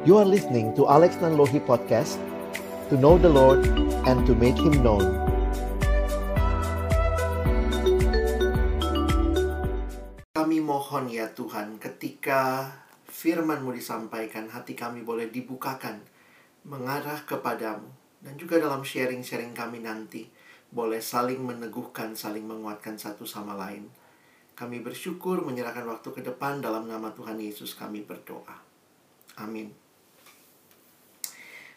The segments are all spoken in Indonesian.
You are listening to Alex Nanlohi Podcast To know the Lord and to make Him known Kami mohon ya Tuhan ketika firman-Mu disampaikan Hati kami boleh dibukakan Mengarah kepadamu Dan juga dalam sharing-sharing kami nanti Boleh saling meneguhkan, saling menguatkan satu sama lain kami bersyukur menyerahkan waktu ke depan dalam nama Tuhan Yesus kami berdoa. Amin.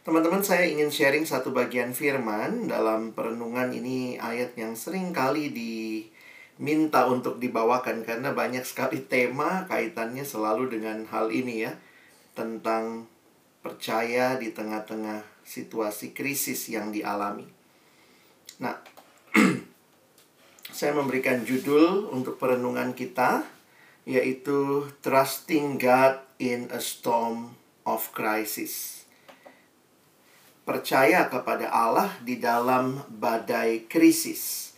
Teman-teman, saya ingin sharing satu bagian firman dalam perenungan ini ayat yang sering kali diminta untuk dibawakan karena banyak sekali tema kaitannya selalu dengan hal ini ya tentang percaya di tengah-tengah situasi krisis yang dialami. Nah, saya memberikan judul untuk perenungan kita yaitu Trusting God in a Storm of Crisis percaya kepada Allah di dalam badai krisis.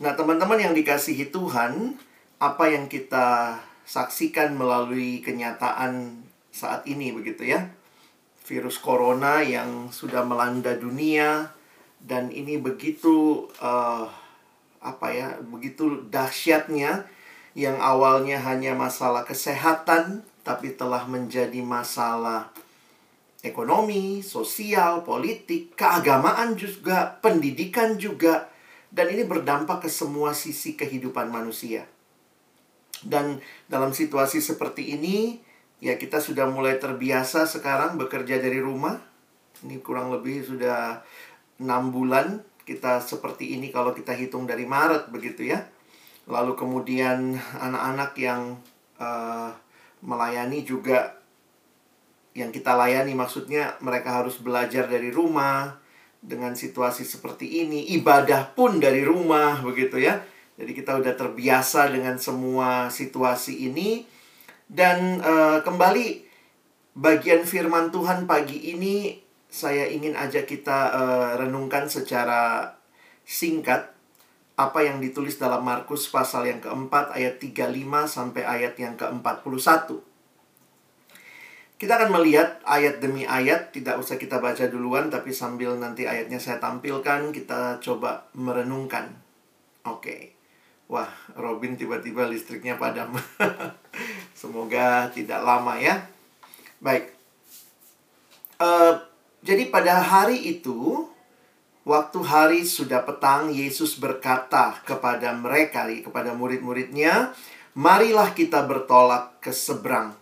Nah, teman-teman yang dikasihi Tuhan, apa yang kita saksikan melalui kenyataan saat ini begitu ya. Virus corona yang sudah melanda dunia dan ini begitu uh, apa ya, begitu dahsyatnya yang awalnya hanya masalah kesehatan tapi telah menjadi masalah ekonomi, sosial, politik, keagamaan juga, pendidikan juga, dan ini berdampak ke semua sisi kehidupan manusia. Dan dalam situasi seperti ini, ya kita sudah mulai terbiasa sekarang bekerja dari rumah. Ini kurang lebih sudah enam bulan kita seperti ini kalau kita hitung dari Maret begitu ya. Lalu kemudian anak-anak yang uh, melayani juga yang kita layani. Maksudnya mereka harus belajar dari rumah dengan situasi seperti ini ibadah pun dari rumah begitu ya. Jadi kita udah terbiasa dengan semua situasi ini. Dan uh, kembali bagian firman Tuhan pagi ini saya ingin ajak kita uh, renungkan secara singkat apa yang ditulis dalam Markus pasal yang keempat ayat 35 sampai ayat yang ke-41 kita akan melihat ayat demi ayat, tidak usah kita baca duluan, tapi sambil nanti ayatnya saya tampilkan, kita coba merenungkan. Oke. Okay. Wah, Robin tiba-tiba listriknya padam. Semoga tidak lama ya. Baik. Uh, jadi pada hari itu, waktu hari sudah petang, Yesus berkata kepada mereka, kepada murid-muridnya, Marilah kita bertolak ke seberang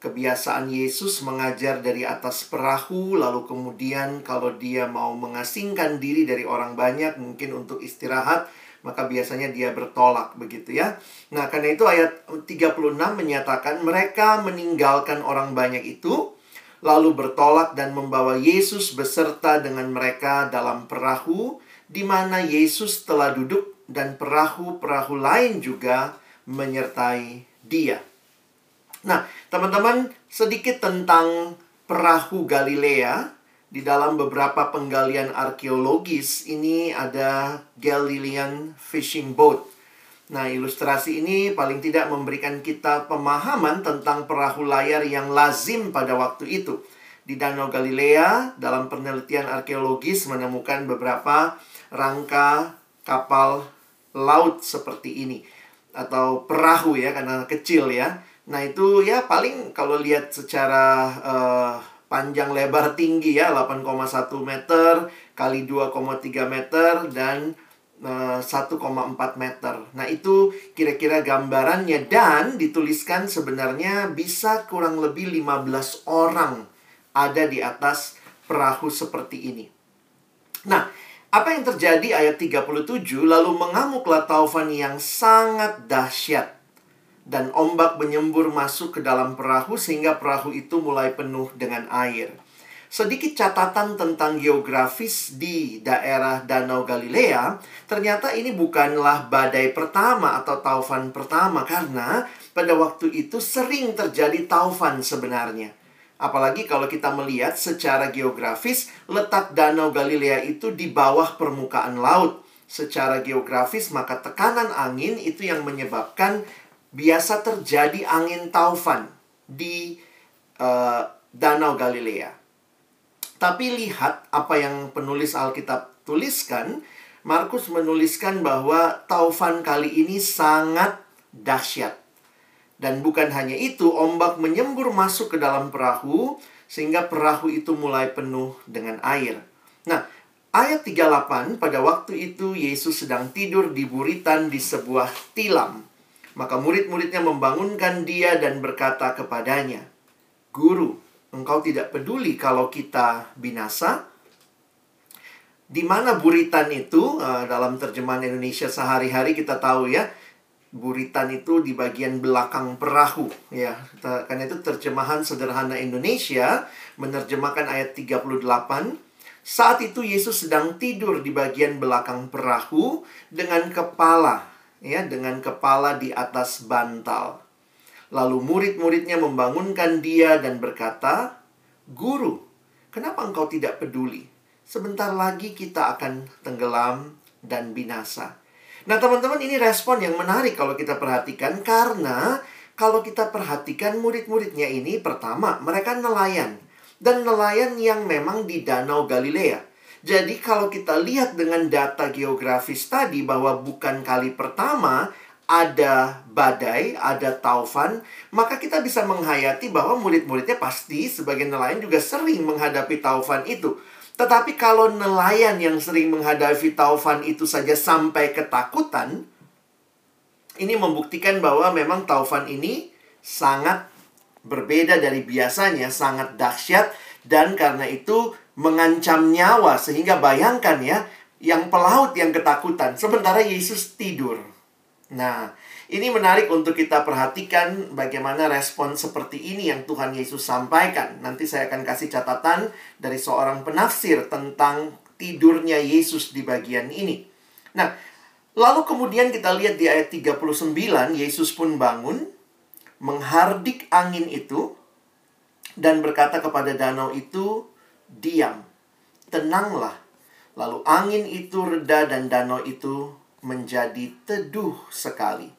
kebiasaan Yesus mengajar dari atas perahu, lalu kemudian kalau dia mau mengasingkan diri dari orang banyak, mungkin untuk istirahat, maka biasanya dia bertolak begitu ya. Nah, karena itu ayat 36 menyatakan mereka meninggalkan orang banyak itu lalu bertolak dan membawa Yesus beserta dengan mereka dalam perahu di mana Yesus telah duduk dan perahu-perahu lain juga menyertai dia. Nah, teman-teman, sedikit tentang perahu Galilea. Di dalam beberapa penggalian arkeologis, ini ada Galilean Fishing Boat. Nah, ilustrasi ini paling tidak memberikan kita pemahaman tentang perahu layar yang lazim pada waktu itu. Di Danau Galilea, dalam penelitian arkeologis menemukan beberapa rangka kapal laut seperti ini atau perahu ya karena kecil ya Nah itu ya paling kalau lihat secara uh, panjang lebar tinggi ya 8,1 meter kali 2,3 meter dan uh, eh, 1,4 meter. Nah itu kira-kira gambarannya dan dituliskan sebenarnya bisa kurang lebih 15 orang ada di atas perahu seperti ini. Nah, apa yang terjadi ayat 37 lalu mengamuklah taufan yang sangat dahsyat dan ombak menyembur masuk ke dalam perahu sehingga perahu itu mulai penuh dengan air. Sedikit catatan tentang geografis di daerah Danau Galilea, ternyata ini bukanlah badai pertama atau taufan pertama karena pada waktu itu sering terjadi taufan sebenarnya. Apalagi kalau kita melihat secara geografis, letak Danau Galilea itu di bawah permukaan laut. Secara geografis, maka tekanan angin itu yang menyebabkan biasa terjadi angin taufan di uh, Danau Galilea. Tapi lihat apa yang penulis Alkitab tuliskan. Markus menuliskan bahwa taufan kali ini sangat dahsyat. Dan bukan hanya itu, ombak menyembur masuk ke dalam perahu sehingga perahu itu mulai penuh dengan air. Nah, ayat 38 pada waktu itu Yesus sedang tidur di buritan di sebuah tilam. Maka murid-muridnya membangunkan dia dan berkata kepadanya, "Guru, engkau tidak peduli kalau kita binasa?" Di mana buritan itu eh, dalam terjemahan Indonesia sehari-hari kita tahu ya, buritan itu di bagian belakang perahu ya. Karena itu terjemahan sederhana Indonesia menerjemahkan ayat 38 saat itu Yesus sedang tidur di bagian belakang perahu dengan kepala ya dengan kepala di atas bantal. Lalu murid-muridnya membangunkan dia dan berkata, "Guru, kenapa engkau tidak peduli? Sebentar lagi kita akan tenggelam dan binasa." Nah, teman-teman, ini respon yang menarik kalau kita perhatikan karena kalau kita perhatikan murid-muridnya ini pertama, mereka nelayan dan nelayan yang memang di Danau Galilea. Jadi kalau kita lihat dengan data geografis tadi bahwa bukan kali pertama ada badai, ada taufan, maka kita bisa menghayati bahwa murid-muridnya pasti sebagai nelayan juga sering menghadapi taufan itu. Tetapi kalau nelayan yang sering menghadapi taufan itu saja sampai ketakutan, ini membuktikan bahwa memang taufan ini sangat berbeda dari biasanya, sangat dahsyat dan karena itu mengancam nyawa sehingga bayangkan ya, yang pelaut yang ketakutan sementara Yesus tidur. Nah, ini menarik untuk kita perhatikan bagaimana respon seperti ini yang Tuhan Yesus sampaikan. Nanti saya akan kasih catatan dari seorang penafsir tentang tidurnya Yesus di bagian ini. Nah, lalu kemudian kita lihat di ayat 39, Yesus pun bangun, menghardik angin itu, dan berkata kepada danau itu, diam, tenanglah. Lalu angin itu reda dan danau itu menjadi teduh sekali.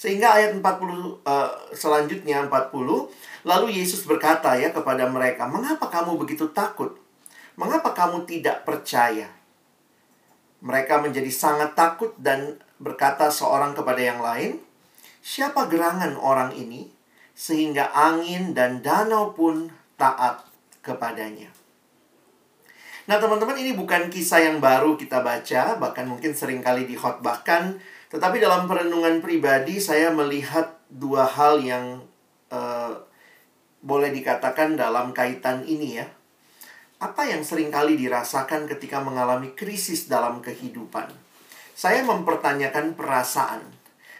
Sehingga ayat 40 uh, eh, selanjutnya 40 lalu Yesus berkata ya kepada mereka, "Mengapa kamu begitu takut? Mengapa kamu tidak percaya?" Mereka menjadi sangat takut dan berkata seorang kepada yang lain, "Siapa gerangan orang ini sehingga angin dan danau pun taat kepadanya?" Nah, teman-teman, ini bukan kisah yang baru kita baca, bahkan mungkin sering kali dihotbahkan tetapi dalam perenungan pribadi saya melihat dua hal yang uh, boleh dikatakan dalam kaitan ini ya. Apa yang sering kali dirasakan ketika mengalami krisis dalam kehidupan? Saya mempertanyakan perasaan.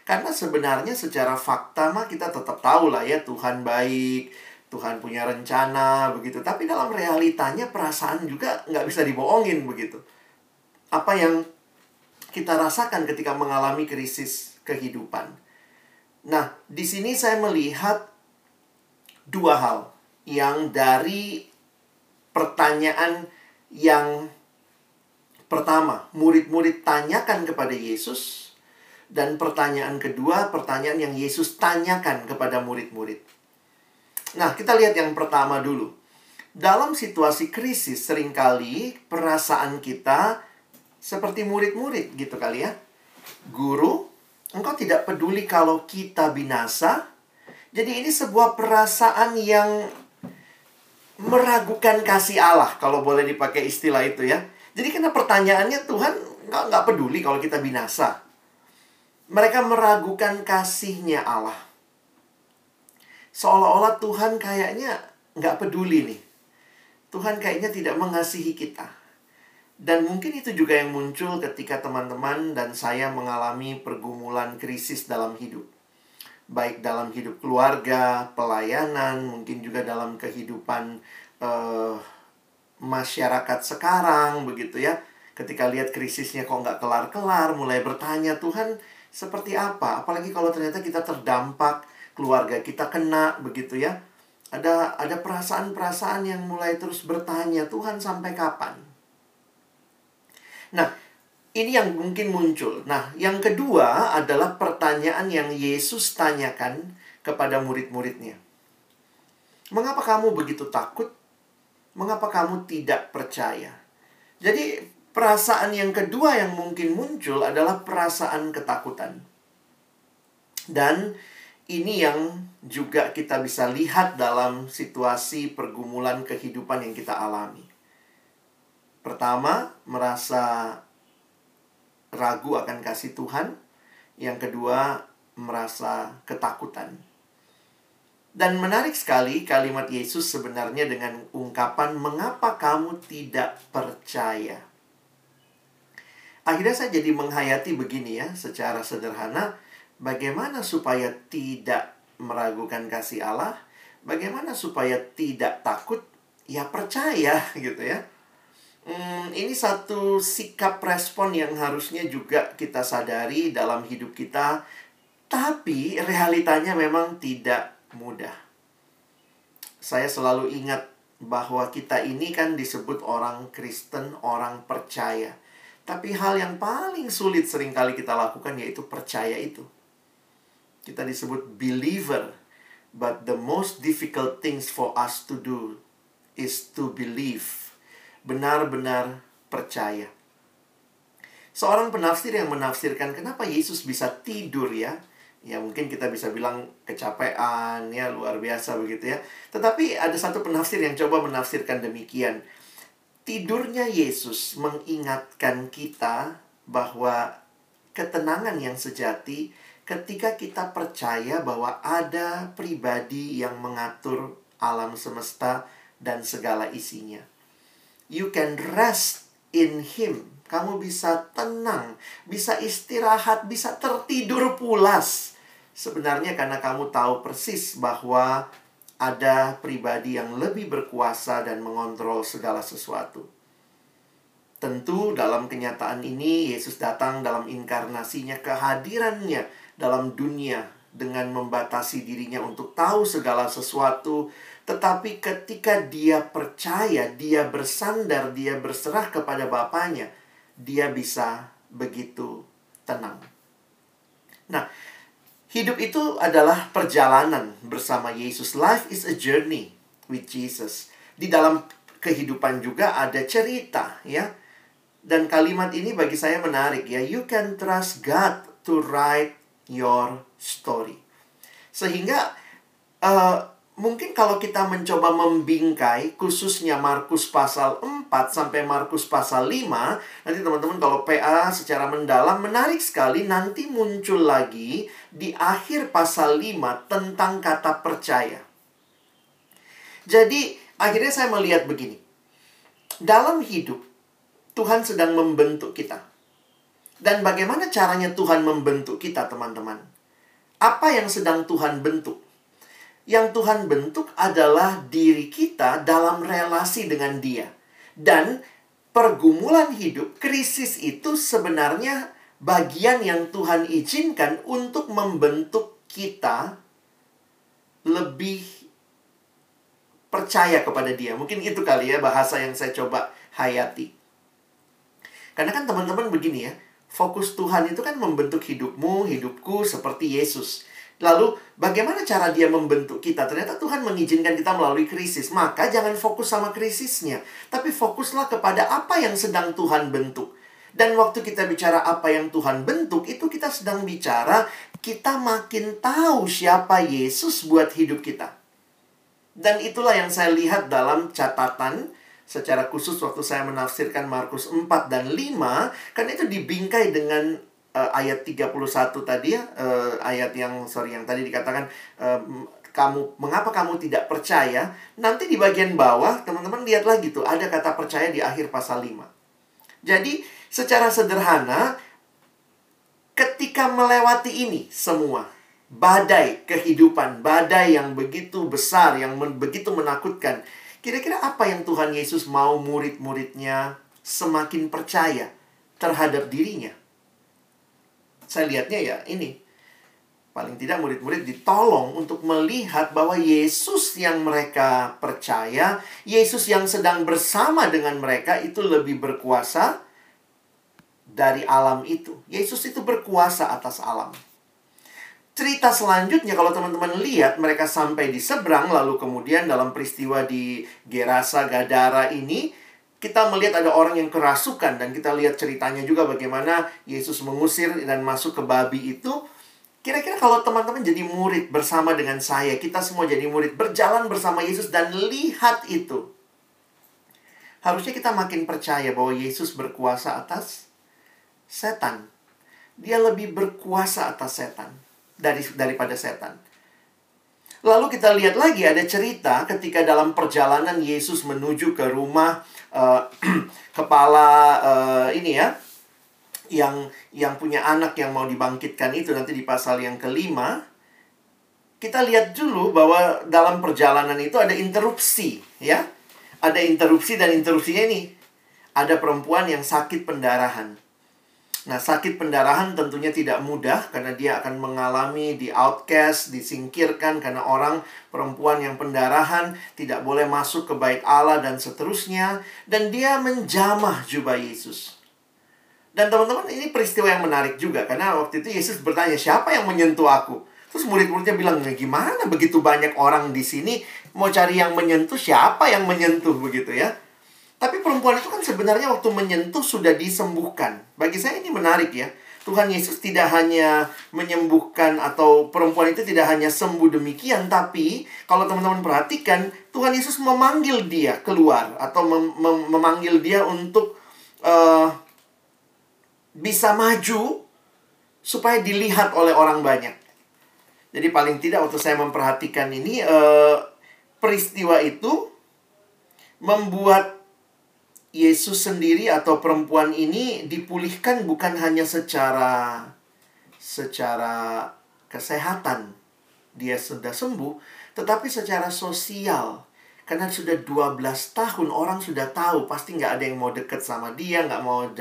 Karena sebenarnya secara fakta mah kita tetap tahu lah ya Tuhan baik, Tuhan punya rencana begitu. Tapi dalam realitanya perasaan juga nggak bisa dibohongin begitu. Apa yang kita rasakan ketika mengalami krisis kehidupan. Nah, di sini saya melihat dua hal yang dari pertanyaan yang pertama, murid-murid tanyakan kepada Yesus dan pertanyaan kedua, pertanyaan yang Yesus tanyakan kepada murid-murid. Nah, kita lihat yang pertama dulu. Dalam situasi krisis sering kali perasaan kita seperti murid-murid gitu kali ya. Guru, engkau tidak peduli kalau kita binasa. Jadi ini sebuah perasaan yang meragukan kasih Allah kalau boleh dipakai istilah itu ya. Jadi karena pertanyaannya Tuhan nggak peduli kalau kita binasa. Mereka meragukan kasihnya Allah. Seolah-olah Tuhan kayaknya nggak peduli nih. Tuhan kayaknya tidak mengasihi kita. Dan mungkin itu juga yang muncul ketika teman-teman dan saya mengalami pergumulan krisis dalam hidup. Baik dalam hidup keluarga, pelayanan, mungkin juga dalam kehidupan uh, masyarakat sekarang, begitu ya. Ketika lihat krisisnya kok nggak kelar-kelar, mulai bertanya, Tuhan seperti apa? Apalagi kalau ternyata kita terdampak, keluarga kita kena, begitu ya. Ada ada perasaan-perasaan yang mulai terus bertanya, Tuhan sampai kapan? Nah, ini yang mungkin muncul. Nah, yang kedua adalah pertanyaan yang Yesus tanyakan kepada murid-muridnya. Mengapa kamu begitu takut? Mengapa kamu tidak percaya? Jadi, perasaan yang kedua yang mungkin muncul adalah perasaan ketakutan. Dan ini yang juga kita bisa lihat dalam situasi pergumulan kehidupan yang kita alami. Pertama, merasa ragu akan kasih Tuhan. Yang kedua, merasa ketakutan. Dan menarik sekali kalimat Yesus sebenarnya dengan ungkapan mengapa kamu tidak percaya. Akhirnya saya jadi menghayati begini ya, secara sederhana, bagaimana supaya tidak meragukan kasih Allah, bagaimana supaya tidak takut, ya percaya gitu ya. Hmm, ini satu sikap respon yang harusnya juga kita sadari dalam hidup kita, tapi realitanya memang tidak mudah. Saya selalu ingat bahwa kita ini kan disebut orang Kristen, orang percaya. Tapi hal yang paling sulit sering kali kita lakukan yaitu percaya itu. Kita disebut believer, but the most difficult things for us to do is to believe benar-benar percaya. Seorang penafsir yang menafsirkan kenapa Yesus bisa tidur ya. Ya mungkin kita bisa bilang kecapean ya luar biasa begitu ya. Tetapi ada satu penafsir yang coba menafsirkan demikian. Tidurnya Yesus mengingatkan kita bahwa ketenangan yang sejati ketika kita percaya bahwa ada pribadi yang mengatur alam semesta dan segala isinya you can rest in Him. Kamu bisa tenang, bisa istirahat, bisa tertidur pulas. Sebenarnya karena kamu tahu persis bahwa ada pribadi yang lebih berkuasa dan mengontrol segala sesuatu. Tentu dalam kenyataan ini Yesus datang dalam inkarnasinya, kehadirannya dalam dunia dengan membatasi dirinya untuk tahu segala sesuatu tetapi ketika dia percaya, dia bersandar, dia berserah kepada Bapaknya, dia bisa begitu tenang. Nah, hidup itu adalah perjalanan bersama Yesus. Life is a journey with Jesus. Di dalam kehidupan juga ada cerita, ya. Dan kalimat ini bagi saya menarik ya. You can trust God to write your story. Sehingga uh, mungkin kalau kita mencoba membingkai khususnya Markus pasal 4 sampai Markus pasal 5 nanti teman-teman kalau PA secara mendalam menarik sekali nanti muncul lagi di akhir pasal 5 tentang kata percaya. Jadi akhirnya saya melihat begini. Dalam hidup Tuhan sedang membentuk kita. Dan bagaimana caranya Tuhan membentuk kita, teman-teman? Apa yang sedang Tuhan bentuk? yang Tuhan bentuk adalah diri kita dalam relasi dengan Dia. Dan pergumulan hidup, krisis itu sebenarnya bagian yang Tuhan izinkan untuk membentuk kita lebih percaya kepada Dia. Mungkin itu kali ya bahasa yang saya coba hayati. Karena kan teman-teman begini ya, fokus Tuhan itu kan membentuk hidupmu, hidupku seperti Yesus. Lalu bagaimana cara dia membentuk kita? Ternyata Tuhan mengizinkan kita melalui krisis. Maka jangan fokus sama krisisnya. Tapi fokuslah kepada apa yang sedang Tuhan bentuk. Dan waktu kita bicara apa yang Tuhan bentuk, itu kita sedang bicara kita makin tahu siapa Yesus buat hidup kita. Dan itulah yang saya lihat dalam catatan secara khusus waktu saya menafsirkan Markus 4 dan 5, kan itu dibingkai dengan uh, ayat 31 tadi ya, uh, ayat yang sorry yang tadi dikatakan uh, kamu mengapa kamu tidak percaya? Nanti di bagian bawah teman-teman lihat lagi tuh ada kata percaya di akhir pasal 5. Jadi secara sederhana ketika melewati ini semua badai kehidupan, badai yang begitu besar, yang men begitu menakutkan. Kira-kira apa yang Tuhan Yesus mau murid-muridnya semakin percaya terhadap dirinya? saya lihatnya ya ini. Paling tidak murid-murid ditolong untuk melihat bahwa Yesus yang mereka percaya, Yesus yang sedang bersama dengan mereka itu lebih berkuasa dari alam itu. Yesus itu berkuasa atas alam. Cerita selanjutnya kalau teman-teman lihat mereka sampai di seberang lalu kemudian dalam peristiwa di Gerasa Gadara ini kita melihat ada orang yang kerasukan dan kita lihat ceritanya juga bagaimana Yesus mengusir dan masuk ke babi itu Kira-kira kalau teman-teman jadi murid bersama dengan saya, kita semua jadi murid, berjalan bersama Yesus dan lihat itu. Harusnya kita makin percaya bahwa Yesus berkuasa atas setan. Dia lebih berkuasa atas setan dari daripada setan. Lalu kita lihat lagi ada cerita ketika dalam perjalanan Yesus menuju ke rumah uh, kepala uh, ini ya yang yang punya anak yang mau dibangkitkan itu nanti di pasal yang kelima. Kita lihat dulu bahwa dalam perjalanan itu ada interupsi ya. Ada interupsi dan interupsinya ini ada perempuan yang sakit pendarahan Nah, sakit pendarahan tentunya tidak mudah karena dia akan mengalami di outcast, disingkirkan karena orang perempuan yang pendarahan tidak boleh masuk ke bait Allah dan seterusnya dan dia menjamah jubah Yesus. Dan teman-teman ini peristiwa yang menarik juga karena waktu itu Yesus bertanya, "Siapa yang menyentuh aku?" Terus murid-muridnya bilang, "Ya gimana begitu banyak orang di sini mau cari yang menyentuh, siapa yang menyentuh begitu ya?" Tapi perempuan itu kan sebenarnya waktu menyentuh sudah disembuhkan. Bagi saya ini menarik ya. Tuhan Yesus tidak hanya menyembuhkan atau perempuan itu tidak hanya sembuh demikian, tapi kalau teman-teman perhatikan, Tuhan Yesus memanggil dia keluar atau mem mem memanggil dia untuk uh, bisa maju supaya dilihat oleh orang banyak. Jadi paling tidak waktu saya memperhatikan ini eh, peristiwa itu membuat Yesus sendiri atau perempuan ini dipulihkan bukan hanya secara secara kesehatan dia sudah sembuh, tetapi secara sosial karena sudah 12 tahun orang sudah tahu pasti nggak ada yang mau deket sama dia, nggak mau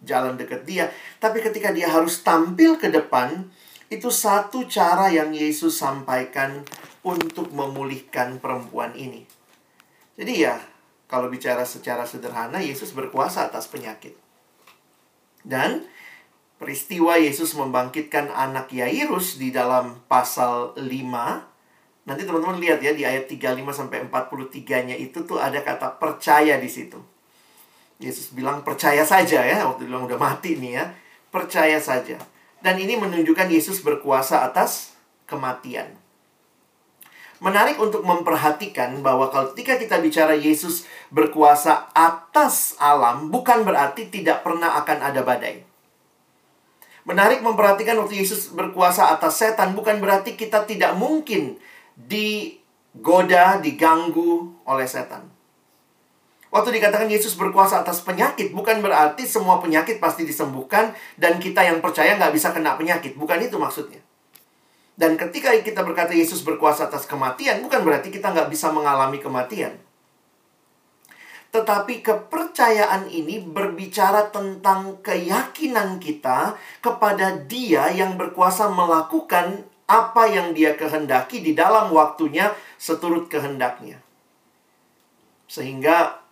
jalan deket dia. Tapi ketika dia harus tampil ke depan, itu satu cara yang Yesus sampaikan untuk memulihkan perempuan ini. Jadi ya, kalau bicara secara sederhana, Yesus berkuasa atas penyakit. Dan peristiwa Yesus membangkitkan anak Yairus di dalam pasal 5 Nanti teman-teman lihat ya di ayat 35 sampai 43-nya itu tuh ada kata percaya di situ. Yesus bilang percaya saja ya, waktu bilang udah mati nih ya. Percaya saja. Dan ini menunjukkan Yesus berkuasa atas kematian. Menarik untuk memperhatikan bahwa ketika kita bicara Yesus berkuasa atas alam, bukan berarti tidak pernah akan ada badai. Menarik memperhatikan waktu Yesus berkuasa atas setan, bukan berarti kita tidak mungkin digoda, diganggu oleh setan. Waktu dikatakan Yesus berkuasa atas penyakit, bukan berarti semua penyakit pasti disembuhkan dan kita yang percaya nggak bisa kena penyakit. Bukan itu maksudnya. Dan ketika kita berkata Yesus berkuasa atas kematian, bukan berarti kita nggak bisa mengalami kematian. Tetapi kepercayaan ini berbicara tentang keyakinan kita kepada Dia yang berkuasa melakukan apa yang dia kehendaki di dalam waktunya seturut kehendaknya. Sehingga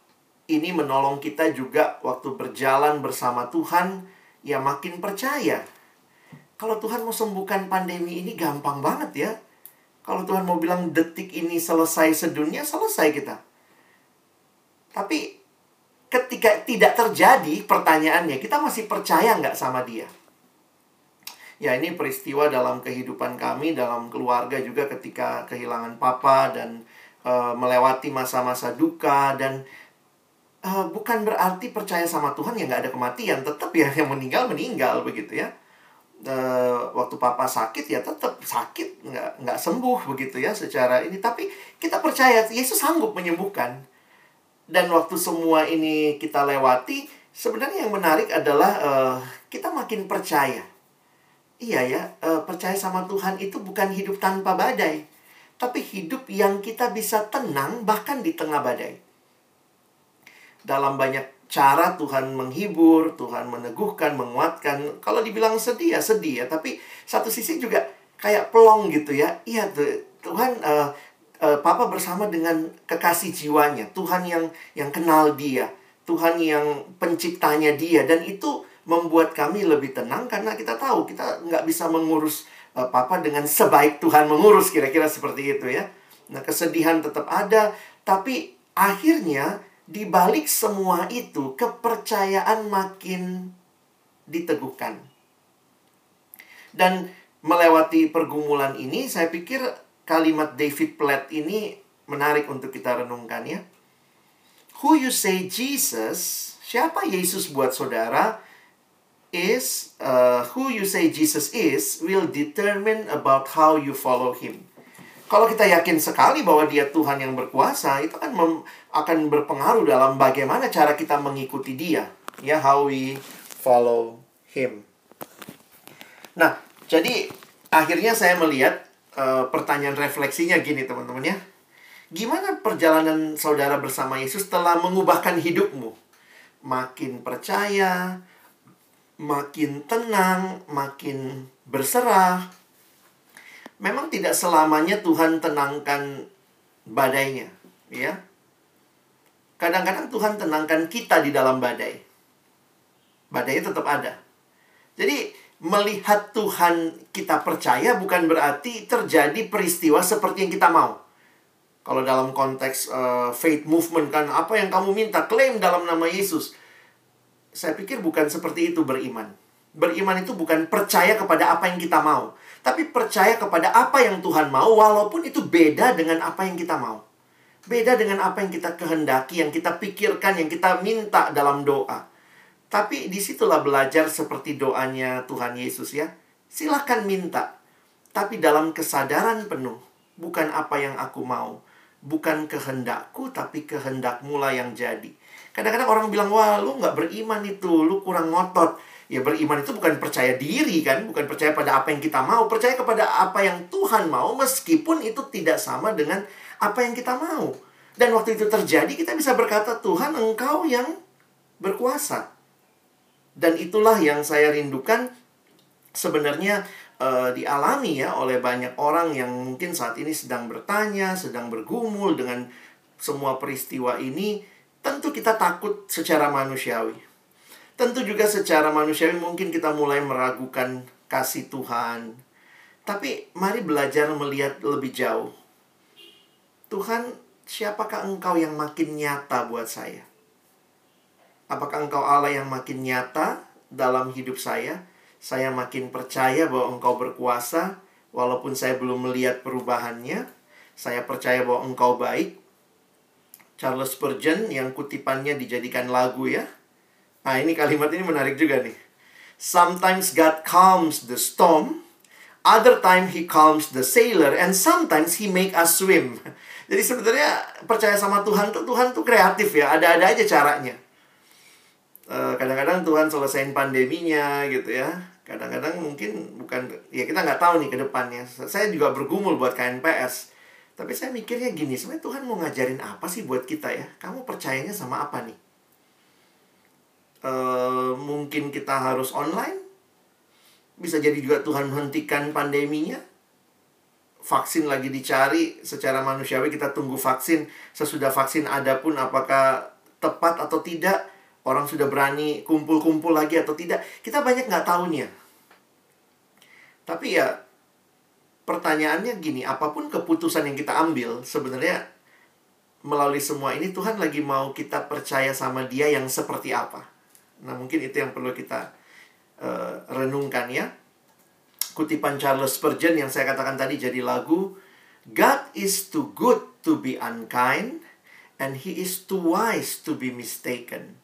ini menolong kita juga waktu berjalan bersama Tuhan, ya makin percaya. Kalau Tuhan mau sembuhkan pandemi ini gampang banget ya. Kalau Tuhan mau bilang detik ini selesai sedunia, selesai kita. Tapi ketika tidak terjadi pertanyaannya, kita masih percaya nggak sama dia? Ya ini peristiwa dalam kehidupan kami, dalam keluarga juga ketika kehilangan papa dan uh, melewati masa-masa duka dan uh, bukan berarti percaya sama Tuhan ya nggak ada kematian, tetap ya yang meninggal meninggal begitu ya. Uh, waktu papa sakit ya tetap sakit nggak nggak sembuh begitu ya secara ini. Tapi kita percaya Yesus sanggup menyembuhkan. Dan waktu semua ini kita lewati sebenarnya yang menarik adalah uh, kita makin percaya. Iya ya, e, percaya sama Tuhan itu bukan hidup tanpa badai, tapi hidup yang kita bisa tenang bahkan di tengah badai. Dalam banyak cara Tuhan menghibur, Tuhan meneguhkan, menguatkan. Kalau dibilang sedih ya sedih ya, tapi satu sisi juga kayak pelong gitu ya. Iya tuh, Tuhan uh, uh, Papa bersama dengan kekasih jiwanya, Tuhan yang yang kenal dia, Tuhan yang penciptanya dia dan itu membuat kami lebih tenang karena kita tahu kita nggak bisa mengurus uh, papa dengan sebaik Tuhan mengurus kira-kira seperti itu ya. Nah, kesedihan tetap ada, tapi akhirnya di balik semua itu kepercayaan makin diteguhkan. Dan melewati pergumulan ini saya pikir kalimat David Platt ini menarik untuk kita renungkan ya. Who you say Jesus, siapa Yesus buat saudara, is uh, who you say Jesus is will determine about how you follow him. Kalau kita yakin sekali bahwa dia Tuhan yang berkuasa, itu kan mem, akan berpengaruh dalam bagaimana cara kita mengikuti dia. Ya, how we follow him. Nah, jadi akhirnya saya melihat uh, pertanyaan refleksinya gini teman-teman ya. Gimana perjalanan saudara bersama Yesus telah mengubahkan hidupmu? Makin percaya, makin tenang, makin berserah, memang tidak selamanya Tuhan tenangkan badainya, ya. Kadang-kadang Tuhan tenangkan kita di dalam badai. Badainya tetap ada. Jadi, melihat Tuhan kita percaya bukan berarti terjadi peristiwa seperti yang kita mau. Kalau dalam konteks uh, faith movement kan apa yang kamu minta klaim dalam nama Yesus. Saya pikir bukan seperti itu beriman. Beriman itu bukan percaya kepada apa yang kita mau, tapi percaya kepada apa yang Tuhan mau, walaupun itu beda dengan apa yang kita mau. Beda dengan apa yang kita kehendaki, yang kita pikirkan, yang kita minta dalam doa. Tapi di situlah belajar seperti doanya Tuhan Yesus ya. Silahkan minta. Tapi dalam kesadaran penuh. Bukan apa yang aku mau. Bukan kehendakku, tapi kehendakmu lah yang jadi. Kadang-kadang orang bilang, wah lu nggak beriman itu, lu kurang ngotot. Ya beriman itu bukan percaya diri kan, bukan percaya pada apa yang kita mau, percaya kepada apa yang Tuhan mau meskipun itu tidak sama dengan apa yang kita mau. Dan waktu itu terjadi kita bisa berkata, Tuhan engkau yang berkuasa. Dan itulah yang saya rindukan sebenarnya uh, dialami ya oleh banyak orang yang mungkin saat ini sedang bertanya, sedang bergumul dengan semua peristiwa ini, tentu kita takut secara manusiawi. Tentu juga secara manusiawi mungkin kita mulai meragukan kasih Tuhan. Tapi mari belajar melihat lebih jauh. Tuhan, siapakah engkau yang makin nyata buat saya? Apakah engkau Allah yang makin nyata dalam hidup saya? Saya makin percaya bahwa engkau berkuasa, walaupun saya belum melihat perubahannya. Saya percaya bahwa engkau baik. Charles Spurgeon yang kutipannya dijadikan lagu ya, Nah, ini kalimat ini menarik juga nih. Sometimes God calms the storm, other time he calms the sailor, and sometimes he make us swim. Jadi sebenarnya percaya sama Tuhan tuh Tuhan tuh kreatif ya, ada-ada aja caranya. Eh, kadang-kadang Tuhan selesaiin pandeminya gitu ya. Kadang-kadang mungkin bukan ya kita nggak tahu nih ke depannya. Saya juga bergumul buat KNPS. Tapi saya mikirnya gini, sebenarnya Tuhan mau ngajarin apa sih buat kita ya? Kamu percayanya sama apa nih? Uh, mungkin kita harus online. Bisa jadi juga Tuhan menghentikan pandeminya. Vaksin lagi dicari secara manusiawi kita tunggu vaksin. Sesudah vaksin ada pun apakah tepat atau tidak. Orang sudah berani kumpul-kumpul lagi atau tidak. Kita banyak nggak tahunya. Tapi ya pertanyaannya gini, apa pun keputusan yang kita ambil, sebenarnya melalui semua ini Tuhan lagi mau kita percaya sama Dia yang seperti apa. Nah, mungkin itu yang perlu kita uh, renungkan ya. Kutipan Charles Spurgeon yang saya katakan tadi jadi lagu, God is too good to be unkind and he is too wise to be mistaken.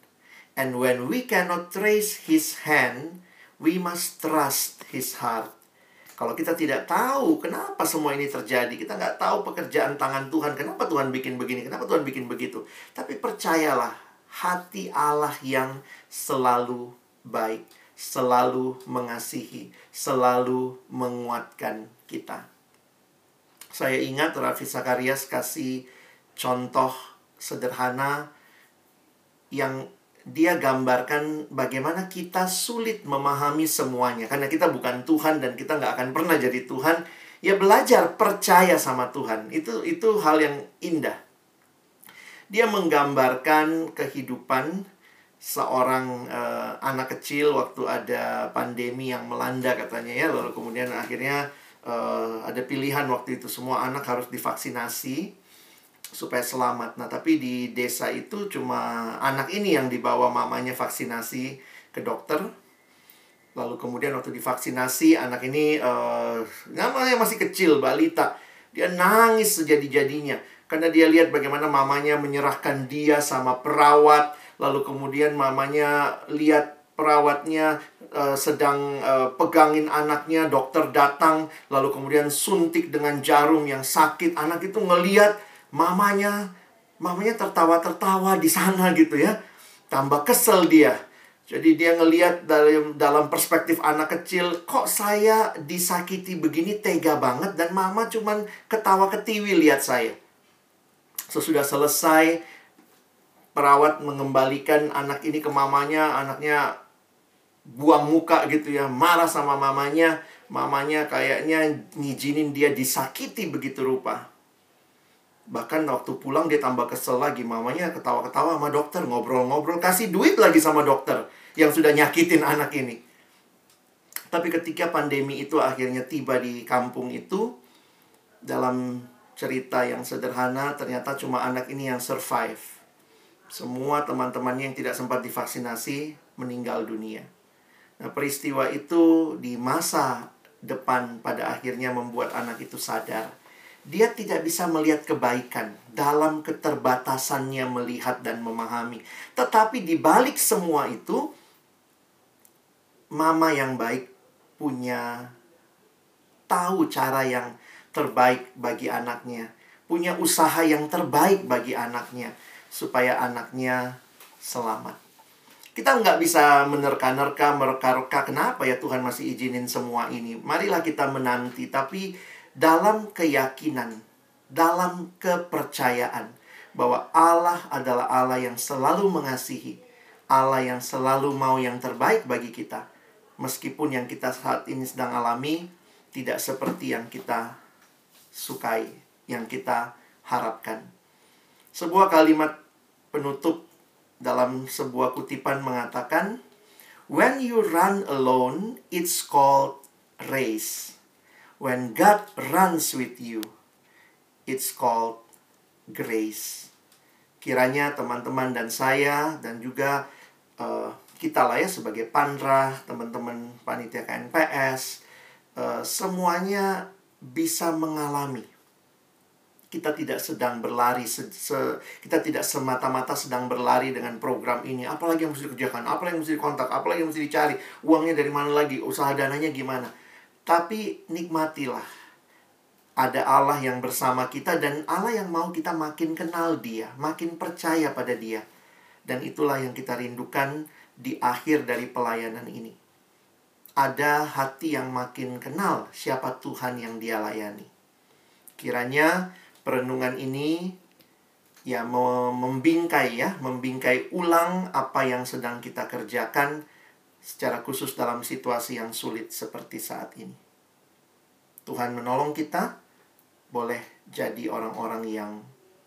And when we cannot trace his hand, we must trust his heart. Kalau kita tidak tahu kenapa semua ini terjadi, kita nggak tahu pekerjaan tangan Tuhan, kenapa Tuhan bikin begini, kenapa Tuhan bikin begitu. Tapi percayalah, hati Allah yang selalu baik, selalu mengasihi, selalu menguatkan kita. Saya ingat Raffi Sakarias kasih contoh sederhana yang dia gambarkan bagaimana kita sulit memahami semuanya. Karena kita bukan Tuhan dan kita nggak akan pernah jadi Tuhan ya belajar percaya sama Tuhan. Itu itu hal yang indah dia menggambarkan kehidupan seorang uh, anak kecil waktu ada pandemi yang melanda katanya ya lalu kemudian akhirnya uh, ada pilihan waktu itu semua anak harus divaksinasi supaya selamat. Nah, tapi di desa itu cuma anak ini yang dibawa mamanya vaksinasi ke dokter. Lalu kemudian waktu divaksinasi anak ini uh, namanya masih kecil balita. Dia nangis sejadi-jadinya karena dia lihat bagaimana mamanya menyerahkan dia sama perawat. Lalu kemudian mamanya lihat perawatnya uh, sedang uh, pegangin anaknya, dokter datang, lalu kemudian suntik dengan jarum yang sakit. Anak itu ngeliat mamanya, mamanya tertawa-tertawa di sana gitu ya. Tambah kesel dia. Jadi dia ngeliat dalam dalam perspektif anak kecil, kok saya disakiti begini tega banget dan mama cuman ketawa ketiwi lihat saya. Sesudah selesai perawat mengembalikan anak ini ke mamanya, anaknya buang muka gitu ya, marah sama mamanya, mamanya kayaknya ngizinin dia disakiti begitu rupa. Bahkan waktu pulang dia tambah kesel lagi, mamanya ketawa-ketawa sama dokter, ngobrol-ngobrol, kasih duit lagi sama dokter yang sudah nyakitin anak ini. Tapi ketika pandemi itu akhirnya tiba di kampung itu, dalam cerita yang sederhana, ternyata cuma anak ini yang survive. Semua teman-temannya yang tidak sempat divaksinasi meninggal dunia. Nah, peristiwa itu di masa depan pada akhirnya membuat anak itu sadar. Dia tidak bisa melihat kebaikan dalam keterbatasannya melihat dan memahami. Tetapi di balik semua itu, mama yang baik punya tahu cara yang terbaik bagi anaknya, punya usaha yang terbaik bagi anaknya, supaya anaknya selamat. Kita nggak bisa menerka-nerka, mereka-reka kenapa ya Tuhan masih izinin semua ini. Marilah kita menanti, tapi dalam keyakinan, dalam kepercayaan bahwa Allah adalah Allah yang selalu mengasihi, Allah yang selalu mau yang terbaik bagi kita. Meskipun yang kita saat ini sedang alami tidak seperti yang kita sukai, yang kita harapkan. Sebuah kalimat penutup dalam sebuah kutipan mengatakan, When you run alone, it's called race. When God runs with you, it's called grace. Kiranya teman-teman dan saya dan juga uh, kita lah ya sebagai pandra, teman-teman panitia KNPS, uh, semuanya bisa mengalami. Kita tidak sedang berlari se, se kita tidak semata-mata sedang berlari dengan program ini. Apalagi yang mesti dikerjakan apalagi yang mesti dikontak apalagi yang mesti dicari. Uangnya dari mana lagi usaha dananya gimana. Tapi nikmatilah. Ada Allah yang bersama kita dan Allah yang mau kita makin kenal dia makin percaya pada dia. Dan itulah yang kita rindukan di akhir dari pelayanan ini ada hati yang makin kenal siapa Tuhan yang dia layani kiranya perenungan ini ya membingkai ya, membingkai ulang apa yang sedang kita kerjakan secara khusus dalam situasi yang sulit seperti saat ini. Tuhan menolong kita boleh jadi orang-orang yang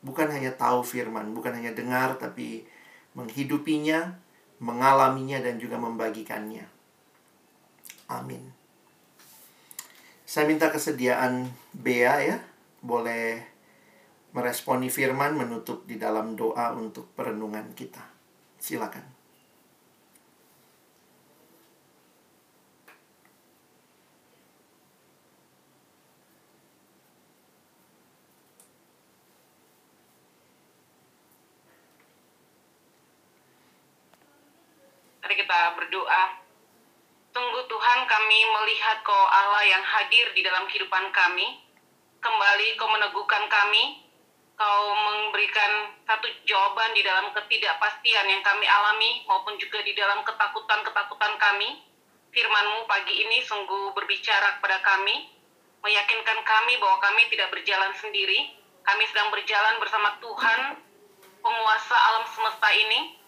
bukan hanya tahu firman, bukan hanya dengar tapi menghidupinya, mengalaminya dan juga membagikannya. Amin. Saya minta kesediaan Bea ya, boleh meresponi firman menutup di dalam doa untuk perenungan kita. Silakan. Mari kita berdoa. Tunggu Tuhan kami melihat kau Allah yang hadir di dalam kehidupan kami. Kembali kau meneguhkan kami Kau memberikan satu jawaban di dalam ketidakpastian yang kami alami maupun juga di dalam ketakutan-ketakutan kami. Firmanmu pagi ini sungguh berbicara kepada kami, meyakinkan kami bahwa kami tidak berjalan sendiri. Kami sedang berjalan bersama Tuhan, penguasa alam semesta ini,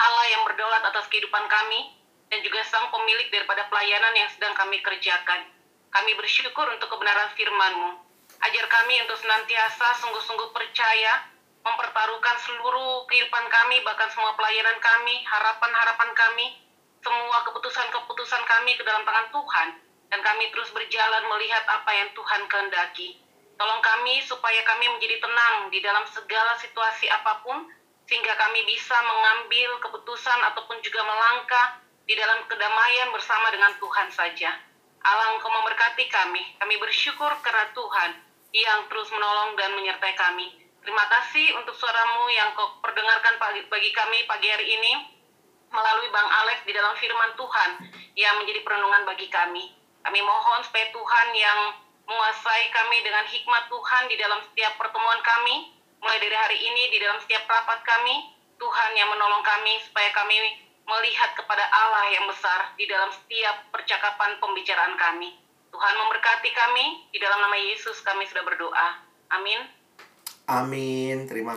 Allah yang berdaulat atas kehidupan kami, dan juga sang pemilik daripada pelayanan yang sedang kami kerjakan. Kami bersyukur untuk kebenaran firman-Mu. Ajar kami untuk senantiasa sungguh-sungguh percaya, mempertaruhkan seluruh kehidupan kami, bahkan semua pelayanan kami, harapan-harapan kami, semua keputusan-keputusan kami ke dalam tangan Tuhan. dan kami terus berjalan melihat apa yang Tuhan kehendaki. Tolong kami supaya kami menjadi tenang di dalam segala situasi apa pun, sehingga kami bisa mengambil keputusan ataupun juga melangkah di dalam kedamaian bersama dengan Tuhan saja. Allah engkau memberkati kami. Kami bersyukur karena Tuhan yang terus menolong dan menyertai kami. Terima kasih untuk suaramu yang kau perdengarkan bagi kami pagi hari ini melalui Bang Alex di dalam firman Tuhan yang menjadi perenungan bagi kami. Kami mohon supaya Tuhan yang menguasai kami dengan hikmat Tuhan di dalam setiap pertemuan kami, mulai dari hari ini di dalam setiap rapat kami, Tuhan yang menolong kami supaya kami melihat kepada Allah yang besar di dalam setiap percakapan pembicaraan kami. Tuhan memberkati kami, di dalam nama Yesus kami sudah berdoa. Amin. Amin. Terima kasih.